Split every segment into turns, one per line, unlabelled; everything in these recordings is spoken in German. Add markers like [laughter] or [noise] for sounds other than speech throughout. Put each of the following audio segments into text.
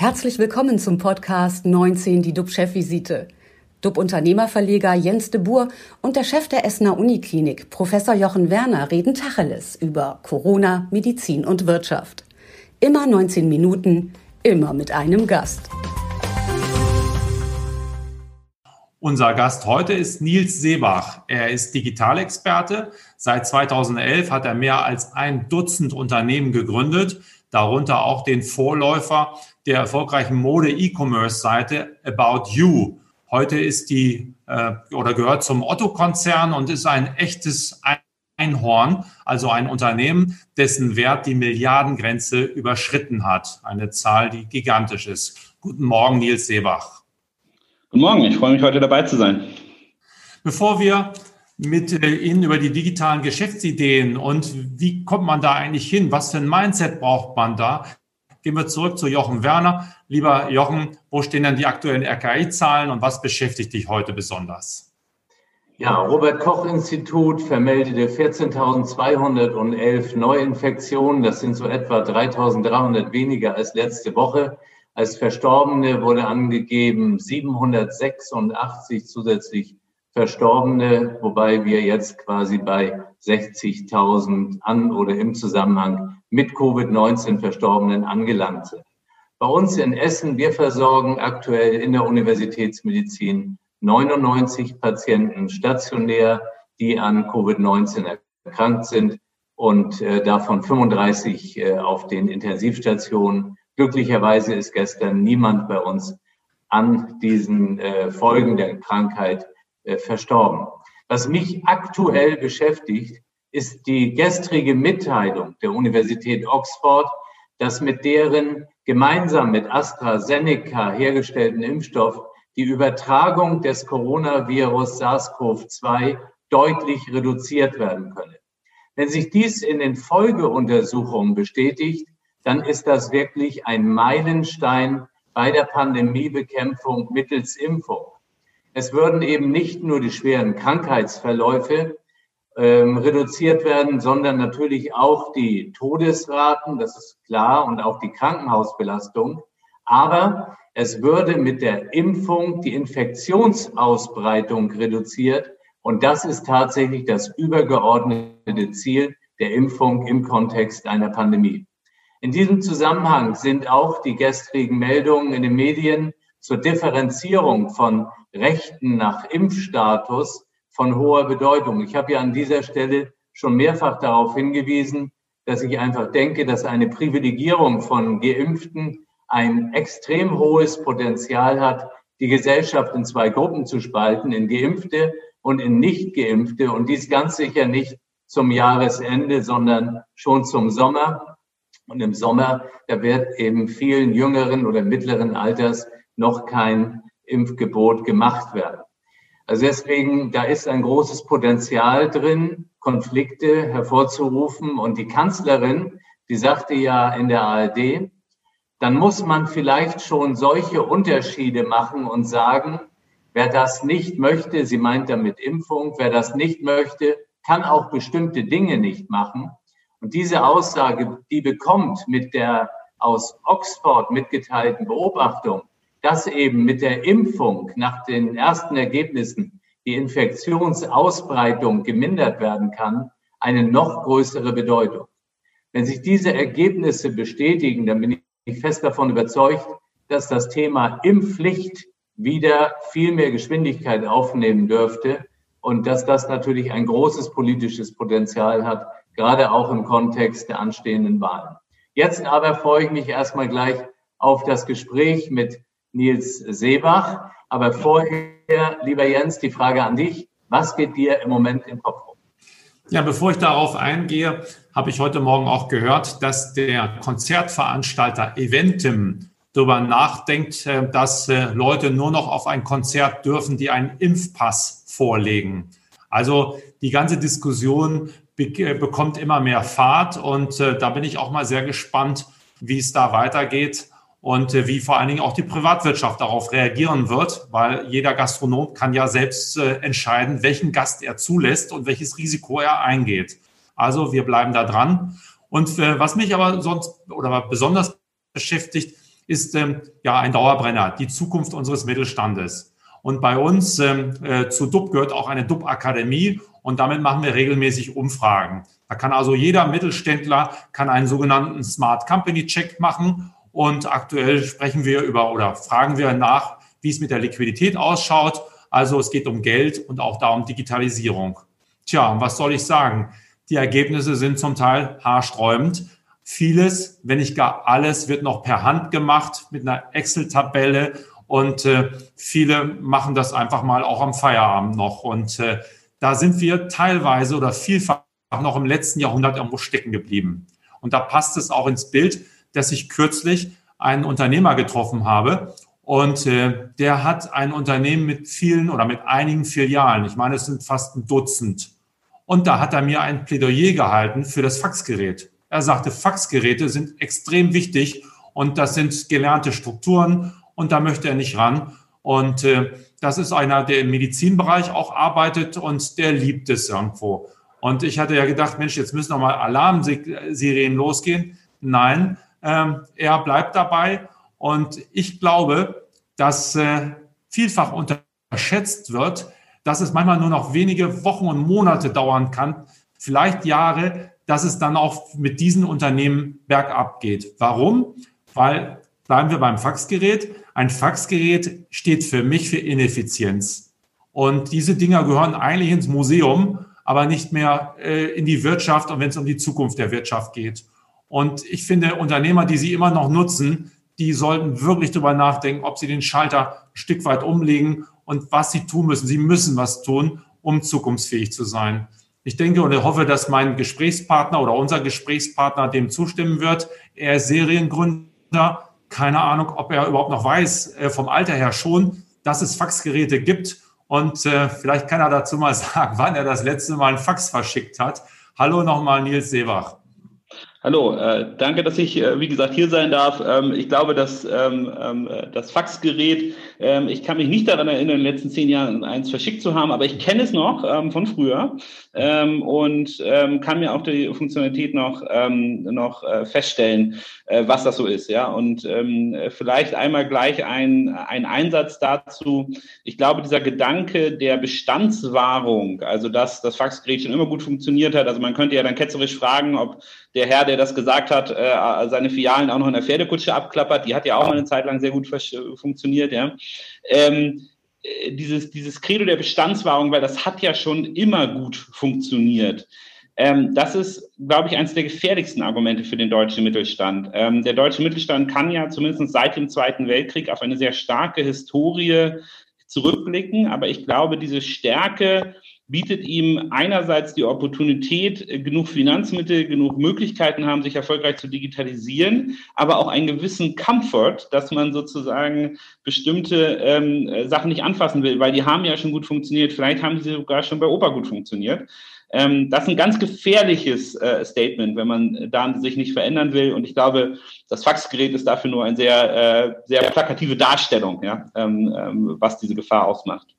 Herzlich willkommen zum Podcast 19, die DUB-Chefvisite. DUB-Unternehmerverleger Jens de Boer und der Chef der Essener Uniklinik, Professor Jochen Werner, reden Tacheles über Corona, Medizin und Wirtschaft. Immer 19 Minuten, immer mit einem Gast.
Unser Gast heute ist Nils Seebach. Er ist Digitalexperte. Seit 2011 hat er mehr als ein Dutzend Unternehmen gegründet, darunter auch den Vorläufer der erfolgreichen Mode-E-Commerce-Seite About You. Heute ist die äh, oder gehört zum Otto-Konzern und ist ein echtes Einhorn, also ein Unternehmen, dessen Wert die Milliardengrenze überschritten hat. Eine Zahl, die gigantisch ist. Guten Morgen, Nils Seebach.
Guten Morgen, ich freue mich heute dabei zu sein.
Bevor wir mit äh, Ihnen über die digitalen Geschäftsideen und wie kommt man da eigentlich hin? Was für ein Mindset braucht man da? Gehen wir zurück zu Jochen Werner. Lieber Jochen, wo stehen denn die aktuellen RKI-Zahlen und was beschäftigt dich heute besonders?
Ja, Robert Koch Institut vermeldete 14.211 Neuinfektionen. Das sind so etwa 3.300 weniger als letzte Woche. Als Verstorbene wurde angegeben 786 zusätzlich Verstorbene, wobei wir jetzt quasi bei 60.000 an oder im Zusammenhang mit Covid-19 Verstorbenen angelangt sind. Bei uns in Essen, wir versorgen aktuell in der Universitätsmedizin 99 Patienten stationär, die an Covid-19 erkrankt sind und äh, davon 35 äh, auf den Intensivstationen. Glücklicherweise ist gestern niemand bei uns an diesen äh, Folgen der Krankheit äh, verstorben. Was mich aktuell beschäftigt, ist die gestrige Mitteilung der Universität Oxford, dass mit deren gemeinsam mit AstraZeneca hergestellten Impfstoff die Übertragung des Coronavirus SARS-CoV-2 deutlich reduziert werden könne. Wenn sich dies in den Folgeuntersuchungen bestätigt, dann ist das wirklich ein Meilenstein bei der Pandemiebekämpfung mittels Impfung. Es würden eben nicht nur die schweren Krankheitsverläufe ähm, reduziert werden, sondern natürlich auch die Todesraten, das ist klar, und auch die Krankenhausbelastung. Aber es würde mit der Impfung die Infektionsausbreitung reduziert. Und das ist tatsächlich das übergeordnete Ziel der Impfung im Kontext einer Pandemie. In diesem Zusammenhang sind auch die gestrigen Meldungen in den Medien zur Differenzierung von Rechten nach Impfstatus von hoher Bedeutung. Ich habe ja an dieser Stelle schon mehrfach darauf hingewiesen, dass ich einfach denke, dass eine Privilegierung von Geimpften ein extrem hohes Potenzial hat, die Gesellschaft in zwei Gruppen zu spalten, in Geimpfte und in Nicht-Geimpfte. Und dies ganz sicher nicht zum Jahresende, sondern schon zum Sommer. Und im Sommer, da wird eben vielen jüngeren oder mittleren Alters noch kein Impfgebot gemacht werden. Also deswegen, da ist ein großes Potenzial drin, Konflikte hervorzurufen. Und die Kanzlerin, die sagte ja in der ARD, dann muss man vielleicht schon solche Unterschiede machen und sagen, wer das nicht möchte, sie meint damit Impfung, wer das nicht möchte, kann auch bestimmte Dinge nicht machen. Und diese Aussage, die bekommt mit der aus Oxford mitgeteilten Beobachtung, dass eben mit der Impfung nach den ersten Ergebnissen die Infektionsausbreitung gemindert werden kann, eine noch größere Bedeutung. Wenn sich diese Ergebnisse bestätigen, dann bin ich fest davon überzeugt, dass das Thema Impfpflicht wieder viel mehr Geschwindigkeit aufnehmen dürfte und dass das natürlich ein großes politisches Potenzial hat, gerade auch im Kontext der anstehenden Wahlen. Jetzt aber freue ich mich erstmal gleich auf das Gespräch mit Nils Seebach. Aber vorher, lieber Jens, die Frage an dich. Was geht dir im Moment im Kopf rum?
Ja, bevor ich darauf eingehe, habe ich heute Morgen auch gehört, dass der Konzertveranstalter Eventim darüber nachdenkt, äh, dass äh, Leute nur noch auf ein Konzert dürfen, die einen Impfpass vorlegen. Also die ganze Diskussion äh, bekommt immer mehr Fahrt und da bin ich auch mal sehr gespannt, wie es da weitergeht und äh, wie vor allen Dingen auch die Privatwirtschaft darauf reagieren wird, weil jeder Gastronom kann ja selbst äh, entscheiden, welchen Gast er zulässt und welches Risiko er eingeht. Also wir bleiben da dran. Und äh, was mich aber sonst oder besonders beschäftigt, ist ähm, ja ein Dauerbrenner, die Zukunft unseres Mittelstandes. Und bei uns ähm, äh, zu DUB gehört auch eine DUB-Akademie und damit machen wir regelmäßig Umfragen. Da kann also jeder Mittelständler kann einen sogenannten Smart Company Check machen und aktuell sprechen wir über oder fragen wir nach, wie es mit der Liquidität ausschaut. Also es geht um Geld und auch da um Digitalisierung. Tja, und was soll ich sagen? Die Ergebnisse sind zum Teil haarsträubend. Vieles, wenn nicht gar alles, wird noch per Hand gemacht mit einer Excel-Tabelle und äh, viele machen das einfach mal auch am Feierabend noch. Und äh, da sind wir teilweise oder vielfach noch im letzten Jahrhundert irgendwo stecken geblieben. Und da passt es auch ins Bild, dass ich kürzlich einen Unternehmer getroffen habe und äh, der hat ein Unternehmen mit vielen oder mit einigen Filialen. Ich meine, es sind fast ein Dutzend. Und da hat er mir ein Plädoyer gehalten für das Faxgerät. Er sagte, Faxgeräte sind extrem wichtig und das sind gelernte Strukturen und da möchte er nicht ran. Und äh, das ist einer, der im Medizinbereich auch arbeitet und der liebt es irgendwo. Und ich hatte ja gedacht, Mensch, jetzt müssen nochmal Alarmsirenen losgehen. Nein, ähm, er bleibt dabei. Und ich glaube, dass äh, vielfach unterschätzt wird, dass es manchmal nur noch wenige Wochen und Monate dauern kann, vielleicht Jahre, dass es dann auch mit diesen Unternehmen bergab geht. Warum? Weil, bleiben wir beim Faxgerät, ein Faxgerät steht für mich für Ineffizienz. Und diese Dinger gehören eigentlich ins Museum, aber nicht mehr äh, in die Wirtschaft und wenn es um die Zukunft der Wirtschaft geht. Und ich finde, Unternehmer, die sie immer noch nutzen, die sollten wirklich darüber nachdenken, ob sie den Schalter ein Stück weit umlegen und was sie tun müssen. Sie müssen was tun, um zukunftsfähig zu sein. Ich denke und hoffe, dass mein Gesprächspartner oder unser Gesprächspartner dem zustimmen wird. Er ist Seriengründer. Keine Ahnung, ob er überhaupt noch weiß, äh, vom Alter her schon, dass es Faxgeräte gibt. Und äh, vielleicht kann er dazu mal [laughs] sagen, wann er das letzte Mal ein Fax verschickt hat. Hallo nochmal, Nils Seebach.
Hallo, äh, danke, dass ich, äh, wie gesagt, hier sein darf. Ähm, ich glaube, dass ähm, ähm, das Faxgerät, ähm, ich kann mich nicht daran erinnern, in den letzten zehn Jahren eins verschickt zu haben, aber ich kenne es noch ähm, von früher ähm, und kann mir auch die Funktionalität noch, noch äh, feststellen, äh, was das so ist. Ja, und vielleicht einmal gleich ein, ein Einsatz dazu. Ich glaube, dieser Gedanke der Bestandswahrung, also dass das Faxgerät schon immer gut funktioniert hat, also man könnte ja dann ketzerisch fragen, ob der Herr, der das gesagt hat, äh, seine Filialen auch noch in der Pferdekutsche abklappert. Die hat ja auch mal eine Zeit lang sehr gut funktioniert. Ja. Ähm, äh, dieses, dieses Credo der Bestandswahrung, weil das hat ja schon immer gut funktioniert. Ähm, das ist, glaube ich, eines der gefährlichsten Argumente für den deutschen Mittelstand. Ähm, der deutsche Mittelstand kann ja zumindest seit dem Zweiten Weltkrieg auf eine sehr starke Historie zurückblicken, aber ich glaube, diese Stärke bietet ihm einerseits die Opportunität, äh, genug Finanzmittel, genug Möglichkeiten haben, sich erfolgreich zu digitalisieren, aber auch einen gewissen Comfort, dass man sozusagen bestimmte ähm, äh, Sachen nicht anfassen will, weil die haben ja schon gut funktioniert. Vielleicht haben sie sogar schon bei Opa gut funktioniert. Ähm, das ist ein ganz gefährliches äh, Statement, wenn man da sich nicht verändern will. Und ich glaube, das Faxgerät ist dafür nur eine sehr, äh, sehr plakative Darstellung, ja, ähm, ähm, was diese Gefahr ausmacht.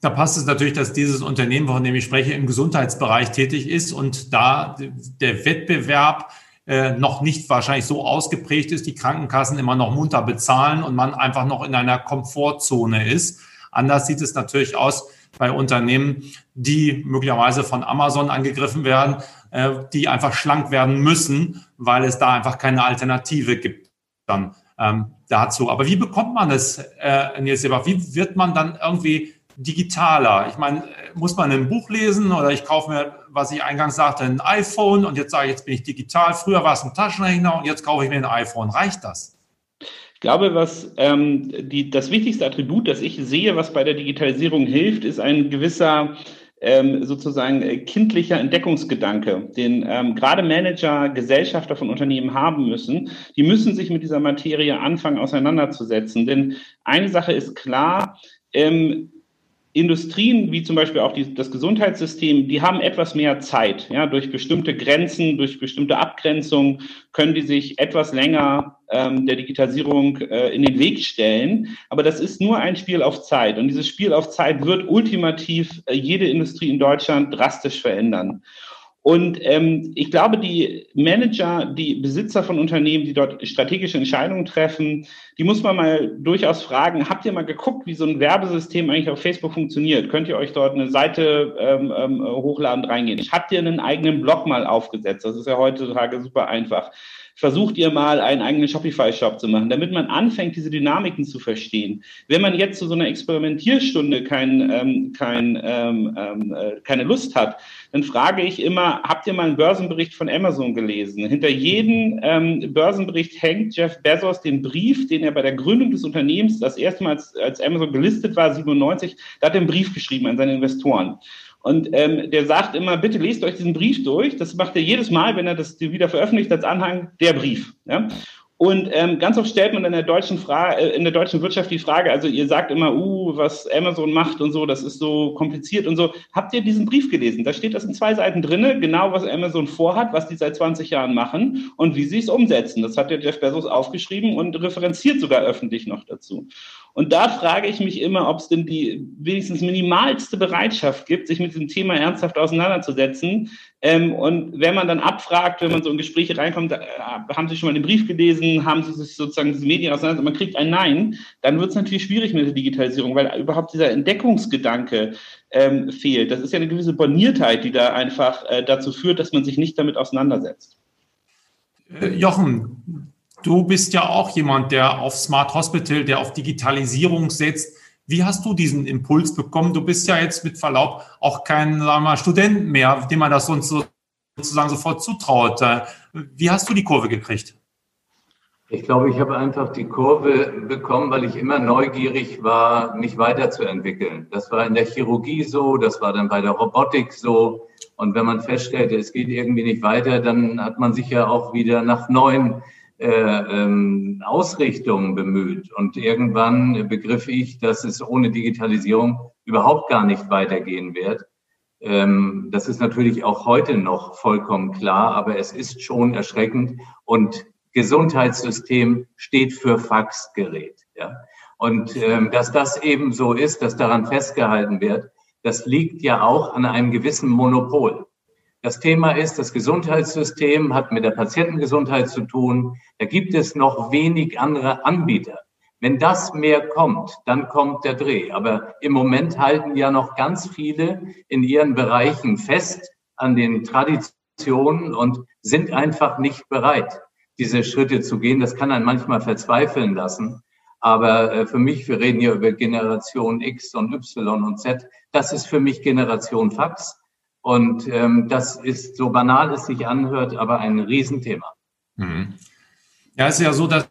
Da passt es natürlich, dass dieses Unternehmen, von dem ich spreche, im Gesundheitsbereich tätig ist und da der Wettbewerb äh, noch nicht wahrscheinlich so ausgeprägt ist, die Krankenkassen immer noch munter bezahlen und man einfach noch in einer Komfortzone ist. Anders sieht es natürlich aus bei Unternehmen, die möglicherweise von Amazon angegriffen werden, äh, die einfach schlank werden müssen, weil es da einfach keine Alternative gibt dann ähm, dazu. Aber wie bekommt man es, äh, Nils Seber? Wie wird man dann irgendwie digitaler. Ich meine, muss man ein Buch lesen oder ich kaufe mir, was ich eingangs sagte, ein iPhone und jetzt sage ich, jetzt bin ich digital. Früher war es ein Taschenrechner und jetzt kaufe ich mir ein iPhone. Reicht das?
Ich glaube, was ähm, die, das wichtigste Attribut, das ich sehe, was bei der Digitalisierung hilft, ist ein gewisser ähm, sozusagen äh, kindlicher Entdeckungsgedanke, den ähm, gerade Manager, Gesellschafter von Unternehmen haben müssen. Die müssen sich mit dieser Materie anfangen auseinanderzusetzen. Denn eine Sache ist klar, ähm, Industrien, wie zum Beispiel auch die, das Gesundheitssystem, die haben etwas mehr Zeit. Ja, durch bestimmte Grenzen, durch bestimmte Abgrenzungen können die sich etwas länger ähm, der Digitalisierung äh, in den Weg stellen. Aber das ist nur ein Spiel auf Zeit. Und dieses Spiel auf Zeit wird ultimativ äh, jede Industrie in Deutschland drastisch verändern. Und ähm, ich glaube, die Manager, die Besitzer von Unternehmen, die dort strategische Entscheidungen treffen, die muss man mal durchaus fragen, habt ihr mal geguckt, wie so ein Werbesystem eigentlich auf Facebook funktioniert? Könnt ihr euch dort eine Seite ähm, ähm, hochladen, reingehen? Habt ihr einen eigenen Blog mal aufgesetzt? Das ist ja heutzutage super einfach versucht ihr mal einen eigenen Shopify-Shop zu machen, damit man anfängt, diese Dynamiken zu verstehen. Wenn man jetzt zu so einer Experimentierstunde kein, ähm, kein, ähm, ähm, äh, keine Lust hat, dann frage ich immer, habt ihr mal einen Börsenbericht von Amazon gelesen? Hinter jedem ähm, Börsenbericht hängt Jeff Bezos den Brief, den er bei der Gründung des Unternehmens das erste Mal, als, als Amazon gelistet war, 97, da hat er einen Brief geschrieben an seine Investoren. Und ähm, der sagt immer, bitte lest euch diesen Brief durch. Das macht er jedes Mal, wenn er das wieder veröffentlicht als Anhang, der Brief. Ja? Und ähm, ganz oft stellt man in der deutschen Frage, äh, in der deutschen Wirtschaft die Frage, also ihr sagt immer, uh, was Amazon macht und so, das ist so kompliziert und so. Habt ihr diesen Brief gelesen? Da steht das in zwei Seiten drinne, genau was Amazon vorhat, was die seit 20 Jahren machen und wie sie es umsetzen. Das hat der Jeff Bezos aufgeschrieben und referenziert sogar öffentlich noch dazu. Und da frage ich mich immer, ob es denn die wenigstens minimalste Bereitschaft gibt, sich mit diesem Thema ernsthaft auseinanderzusetzen. Ähm, und wenn man dann abfragt, wenn man so in Gespräche reinkommt, äh, haben Sie schon mal den Brief gelesen, haben Sie sich sozusagen diese Medien auseinandergesetzt, man kriegt ein Nein, dann wird es natürlich schwierig mit der Digitalisierung, weil überhaupt dieser Entdeckungsgedanke ähm, fehlt. Das ist ja eine gewisse Borniertheit, die da einfach äh, dazu führt, dass man sich nicht damit auseinandersetzt.
Äh, Jochen, Du bist ja auch jemand, der auf Smart Hospital, der auf Digitalisierung setzt. Wie hast du diesen Impuls bekommen? Du bist ja jetzt mit Verlaub auch kein sagen wir mal, Student mehr, dem man das sonst so, sozusagen sofort zutraut. Wie hast du die Kurve gekriegt?
Ich glaube, ich habe einfach die Kurve bekommen, weil ich immer neugierig war, mich weiterzuentwickeln. Das war in der Chirurgie so, das war dann bei der Robotik so. Und wenn man feststellte, es geht irgendwie nicht weiter, dann hat man sich ja auch wieder nach neuen äh, ähm, Ausrichtung bemüht. Und irgendwann begriff ich, dass es ohne Digitalisierung überhaupt gar nicht weitergehen wird. Ähm, das ist natürlich auch heute noch vollkommen klar, aber es ist schon erschreckend. Und Gesundheitssystem steht für Faxgerät. Ja? Und ähm, dass das eben so ist, dass daran festgehalten wird, das liegt ja auch an einem gewissen Monopol. Das Thema ist, das Gesundheitssystem hat mit der Patientengesundheit zu tun. Da gibt es noch wenig andere Anbieter. Wenn das mehr kommt, dann kommt der Dreh. Aber im Moment halten ja noch ganz viele in ihren Bereichen fest an den Traditionen und sind einfach nicht bereit, diese Schritte zu gehen. Das kann einen manchmal verzweifeln lassen. Aber äh, für mich, wir reden hier über Generation X und Y und Z, das ist für mich Generation Fax. Und ähm, das ist so banal es sich anhört, aber ein Riesenthema.
Mhm. Ja, es ist ja so, dass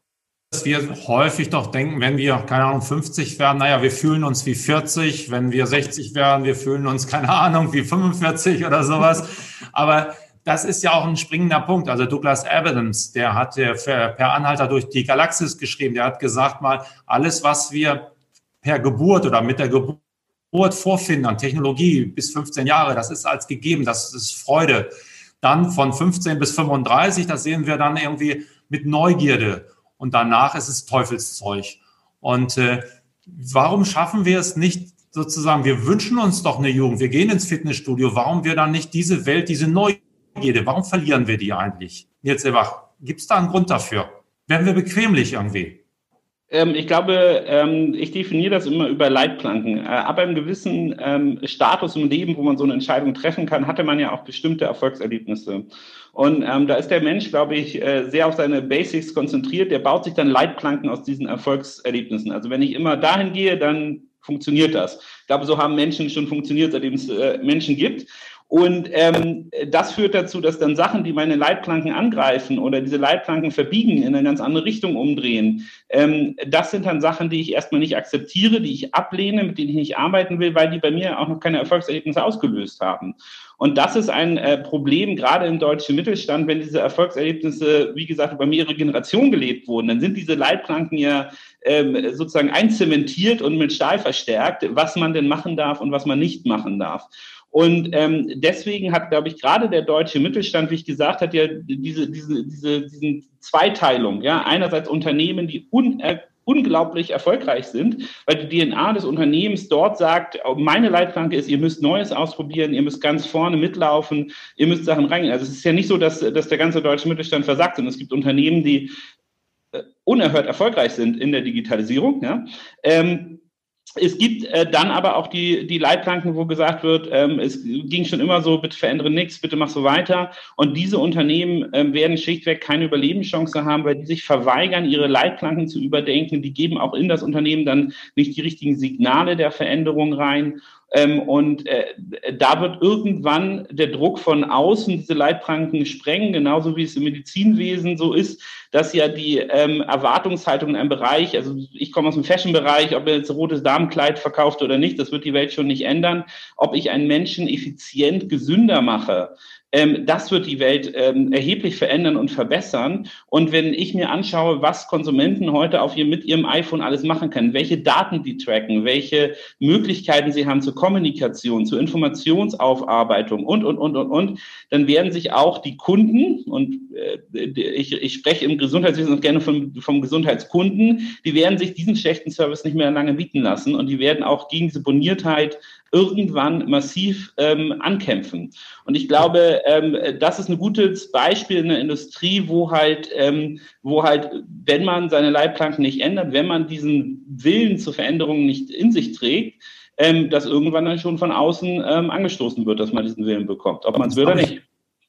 wir häufig doch denken, wenn wir, keine Ahnung, 50 werden, naja, wir fühlen uns wie 40, wenn wir 60 werden, wir fühlen uns, keine Ahnung, wie 45 oder sowas. Aber das ist ja auch ein springender Punkt. Also Douglas Adams, der hat per Anhalter durch die Galaxis geschrieben, der hat gesagt mal, alles, was wir per Geburt oder mit der Geburt Geburt vorfinden an Technologie bis 15 Jahre, das ist als gegeben, das ist Freude. Dann von 15 bis 35, das sehen wir dann irgendwie mit Neugierde. Und danach ist es Teufelszeug. Und äh, warum schaffen wir es nicht sozusagen, wir wünschen uns doch eine Jugend, wir gehen ins Fitnessstudio, warum wir dann nicht diese Welt, diese Neugierde, warum verlieren wir die eigentlich? Jetzt Ewach, gibt es da einen Grund dafür? Werden wir bequemlich irgendwie?
Ähm, ich glaube, ähm, ich definiere das immer über Leitplanken. Äh, ab einem gewissen ähm, Status im Leben, wo man so eine Entscheidung treffen kann, hatte man ja auch bestimmte Erfolgserlebnisse. Und da ist der Mensch, glaube ich, äh, sehr auf seine Basics konzentriert. Der baut sich dann Leitplanken aus diesen Erfolgserlebnissen. Also wenn ich immer dahin gehe, dann funktioniert das. Ich glaube, so haben Menschen schon funktioniert, seitdem es äh, Menschen gibt. Und ähm, das führt dazu, dass dann Sachen, die meine Leitplanken angreifen oder diese Leitplanken verbiegen, in eine ganz andere Richtung umdrehen, ähm, das sind dann Sachen, die ich erstmal nicht akzeptiere, die ich ablehne, mit denen ich nicht arbeiten will, weil die bei mir auch noch keine Erfolgserlebnisse ausgelöst haben. Und das ist ein äh, Problem, gerade im deutschen Mittelstand, wenn diese Erfolgserlebnisse, wie gesagt, über mehrere Generationen gelebt wurden, dann sind diese Leitplanken ja ähm, sozusagen einzementiert und mit Stahl verstärkt, was man denn machen darf und was man nicht machen darf. Und ähm, deswegen hat, glaube ich, gerade der deutsche Mittelstand, wie ich gesagt habe, ja diese, diese, diese diesen Zweiteilung. Ja, einerseits Unternehmen, die uner unglaublich erfolgreich sind, weil die DNA des Unternehmens dort sagt, meine Leitplanke ist, ihr müsst Neues ausprobieren, ihr müsst ganz vorne mitlaufen, ihr müsst Sachen reingehen. Also es ist ja nicht so, dass, dass der ganze deutsche Mittelstand versagt, sondern es gibt Unternehmen, die äh, unerhört erfolgreich sind in der Digitalisierung. Ja. Ähm, es gibt äh, dann aber auch die, die Leitplanken, wo gesagt wird, ähm, es ging schon immer so, bitte verändere nichts, bitte mach so weiter. Und diese Unternehmen ähm, werden schlichtweg keine Überlebenschance haben, weil die sich verweigern, ihre Leitplanken zu überdenken. Die geben auch in das Unternehmen dann nicht die richtigen Signale der Veränderung rein. Ähm, und äh, da wird irgendwann der Druck von außen diese Leitplanken sprengen, genauso wie es im Medizinwesen so ist, dass ja die ähm, Erwartungshaltung in einem Bereich, also ich komme aus dem Fashion-Bereich, ob er jetzt rotes Damenkleid verkauft oder nicht, das wird die Welt schon nicht ändern. Ob ich einen Menschen effizient gesünder mache, ähm, das wird die Welt ähm, erheblich verändern und verbessern. Und wenn ich mir anschaue, was Konsumenten heute auf ihr, mit ihrem iPhone alles machen können, welche Daten die tracken, welche Möglichkeiten sie haben zur Kommunikation, zur Informationsaufarbeitung und, und, und, und, und, dann werden sich auch die Kunden, und ich, ich spreche im Gesundheitswesen gerne vom, vom Gesundheitskunden, die werden sich diesen schlechten Service nicht mehr lange bieten lassen und die werden auch gegen diese Boniertheit irgendwann massiv ähm, ankämpfen. Und ich glaube, ähm, das ist ein gutes Beispiel in der Industrie, wo halt, ähm, wo halt, wenn man seine Leitplanken nicht ändert, wenn man diesen Willen zur Veränderung nicht in sich trägt, ähm, dass irgendwann dann schon von außen ähm, angestoßen wird, dass man diesen Willen bekommt, ob man es will oder nicht.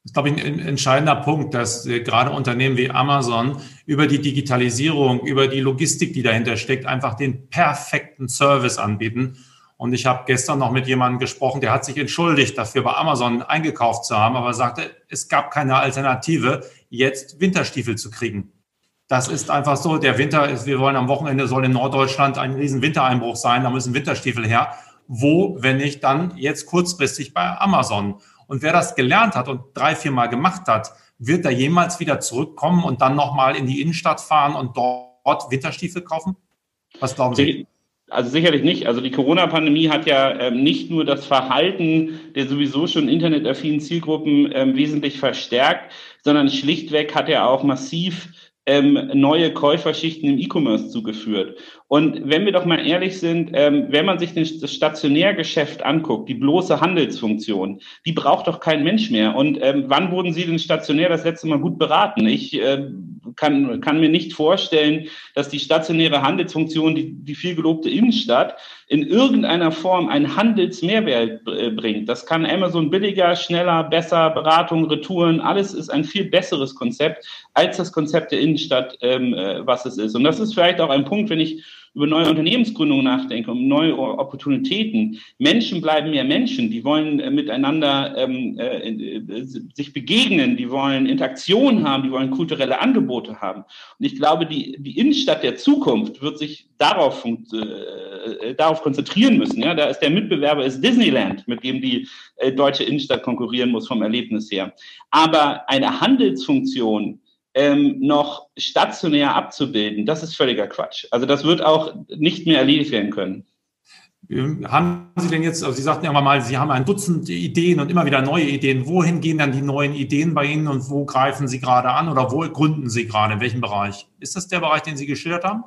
Das ist, glaube ich, ein entscheidender Punkt, dass äh, gerade Unternehmen wie Amazon über die Digitalisierung, über die Logistik, die dahinter steckt, einfach den perfekten Service anbieten und ich habe gestern noch mit jemandem gesprochen, der hat sich entschuldigt dafür, bei Amazon eingekauft zu haben, aber sagte, es gab keine Alternative, jetzt Winterstiefel zu kriegen. Das ist einfach so. Der Winter ist, wir wollen am Wochenende soll in Norddeutschland ein riesen Wintereinbruch sein, da müssen Winterstiefel her. Wo, wenn nicht, dann jetzt kurzfristig bei Amazon. Und wer das gelernt hat und drei, vier Mal gemacht hat, wird da jemals wieder zurückkommen und dann nochmal in die Innenstadt fahren und dort Winterstiefel kaufen? Was glauben Sie?
Also sicherlich nicht. Also die Corona-Pandemie hat ja ähm, nicht nur das Verhalten der sowieso schon internetaffinen Zielgruppen ähm, wesentlich verstärkt, sondern schlichtweg hat er auch massiv ähm, neue Käuferschichten im E-Commerce zugeführt. Und wenn wir doch mal ehrlich sind, ähm, wenn man sich das Stationärgeschäft anguckt, die bloße Handelsfunktion, die braucht doch kein Mensch mehr. Und ähm, wann wurden Sie denn stationär das letzte Mal gut beraten? Ich äh, kann, kann mir nicht vorstellen, dass die stationäre Handelsfunktion, die, die gelobte Innenstadt, in irgendeiner Form einen Handelsmehrwert äh, bringt. Das kann Amazon billiger, schneller, besser, Beratung, Retouren, alles ist ein viel besseres Konzept als das Konzept der Innenstadt, ähm, äh, was es ist. Und das ist vielleicht auch ein Punkt, wenn ich über neue Unternehmensgründungen nachdenke, um neue Opportunitäten. Menschen bleiben mehr Menschen, die wollen äh, miteinander ähm, äh, äh, sich begegnen, die wollen Interaktion haben, die wollen kulturelle Angebote haben. Und ich glaube, die, die Innenstadt der Zukunft wird sich darauf, äh, darauf konzentrieren müssen. Ja, da ist der Mitbewerber ist Disneyland, mit dem die äh, deutsche Innenstadt konkurrieren muss vom Erlebnis her. Aber eine Handelsfunktion, ähm, noch stationär abzubilden, das ist völliger Quatsch. Also das wird auch nicht mehr erledigt werden können.
Haben Sie denn jetzt, also Sie sagten ja mal, Sie haben ein Dutzend Ideen und immer wieder neue Ideen. Wohin gehen dann die neuen Ideen bei Ihnen und wo greifen Sie gerade an oder wo gründen Sie gerade? In welchem Bereich? Ist das der Bereich, den Sie geschildert haben?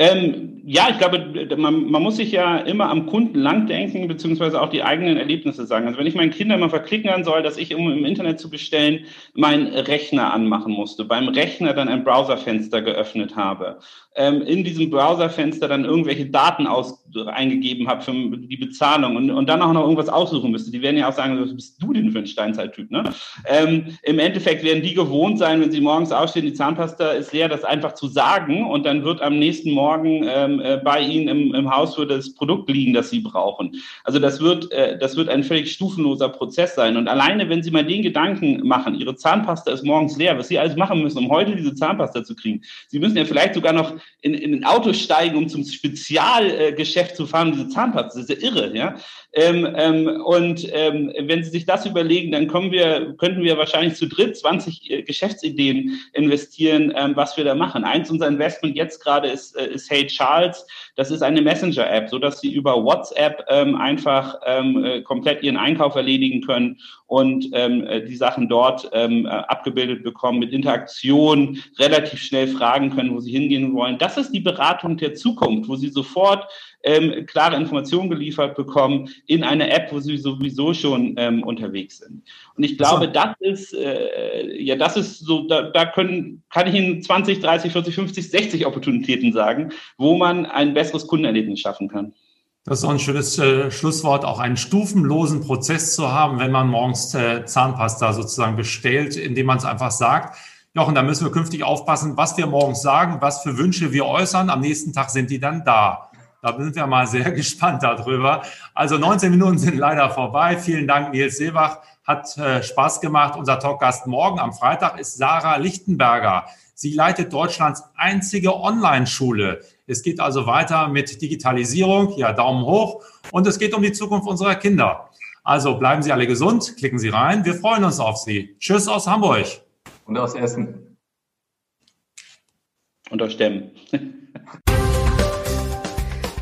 Ähm, ja, ich glaube, man, man, muss sich ja immer am Kunden langdenken, beziehungsweise auch die eigenen Erlebnisse sagen. Also wenn ich meinen Kindern mal verklickern soll, dass ich, um im Internet zu bestellen, meinen Rechner anmachen musste, beim Rechner dann ein Browserfenster geöffnet habe, ähm, in diesem Browserfenster dann irgendwelche Daten aus, eingegeben habe für die Bezahlung und, und dann auch noch irgendwas aussuchen müsste. Die werden ja auch sagen, was bist du denn für ein Steinzeittyp? Ne? Ähm, Im Endeffekt werden die gewohnt sein, wenn sie morgens aufstehen, die Zahnpasta ist leer, das einfach zu sagen und dann wird am nächsten Morgen morgen ähm, äh, bei Ihnen im, im Haus für das Produkt liegen, das Sie brauchen. Also das wird, äh, das wird ein völlig stufenloser Prozess sein. Und alleine, wenn Sie mal den Gedanken machen, Ihre Zahnpasta ist morgens leer, was Sie alles machen müssen, um heute diese Zahnpasta zu kriegen. Sie müssen ja vielleicht sogar noch in, in ein Auto steigen, um zum Spezialgeschäft zu fahren, diese Zahnpasta. Das ist ja irre, ja. Ähm, ähm, und ähm, wenn Sie sich das überlegen, dann kommen wir, könnten wir wahrscheinlich zu dritt 20 äh, Geschäftsideen investieren, ähm, was wir da machen. Eins unser Investment jetzt gerade ist, äh, ist Hey Charles. Das ist eine Messenger-App, so dass Sie über WhatsApp ähm, einfach ähm, äh, komplett Ihren Einkauf erledigen können und ähm, äh, die Sachen dort ähm, äh, abgebildet bekommen, mit Interaktion relativ schnell fragen können, wo sie hingehen wollen. Das ist die Beratung der Zukunft, wo sie sofort ähm, klare Informationen geliefert bekommen in eine App, wo sie sowieso schon ähm, unterwegs sind. Und ich glaube, so. das ist, äh, ja, das ist so, da, da können, kann ich Ihnen 20, 30, 40, 50, 60 Opportunitäten sagen, wo man ein besseres Kundenerlebnis schaffen kann.
Das ist auch ein schönes äh, Schlusswort, auch einen stufenlosen Prozess zu haben, wenn man morgens äh, Zahnpasta sozusagen bestellt, indem man es einfach sagt. Jochen, da müssen wir künftig aufpassen, was wir morgens sagen, was für Wünsche wir äußern. Am nächsten Tag sind die dann da. Da sind wir mal sehr [laughs] gespannt darüber. Also 19 Minuten sind leider vorbei. Vielen Dank, Nils Seebach. Hat äh, Spaß gemacht. Unser Talkgast morgen am Freitag ist Sarah Lichtenberger. Sie leitet Deutschlands einzige Online-Schule. Es geht also weiter mit Digitalisierung. Ja, Daumen hoch. Und es geht um die Zukunft unserer Kinder. Also bleiben Sie alle gesund, klicken Sie rein. Wir freuen uns auf Sie. Tschüss aus Hamburg.
Und aus Essen.
Und aus Stemmen. [laughs]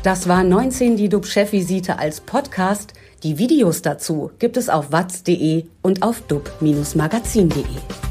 Das war 19 die DUB-Chefvisite als Podcast. Die Videos dazu gibt es auf watz.de und auf dub-magazin.de.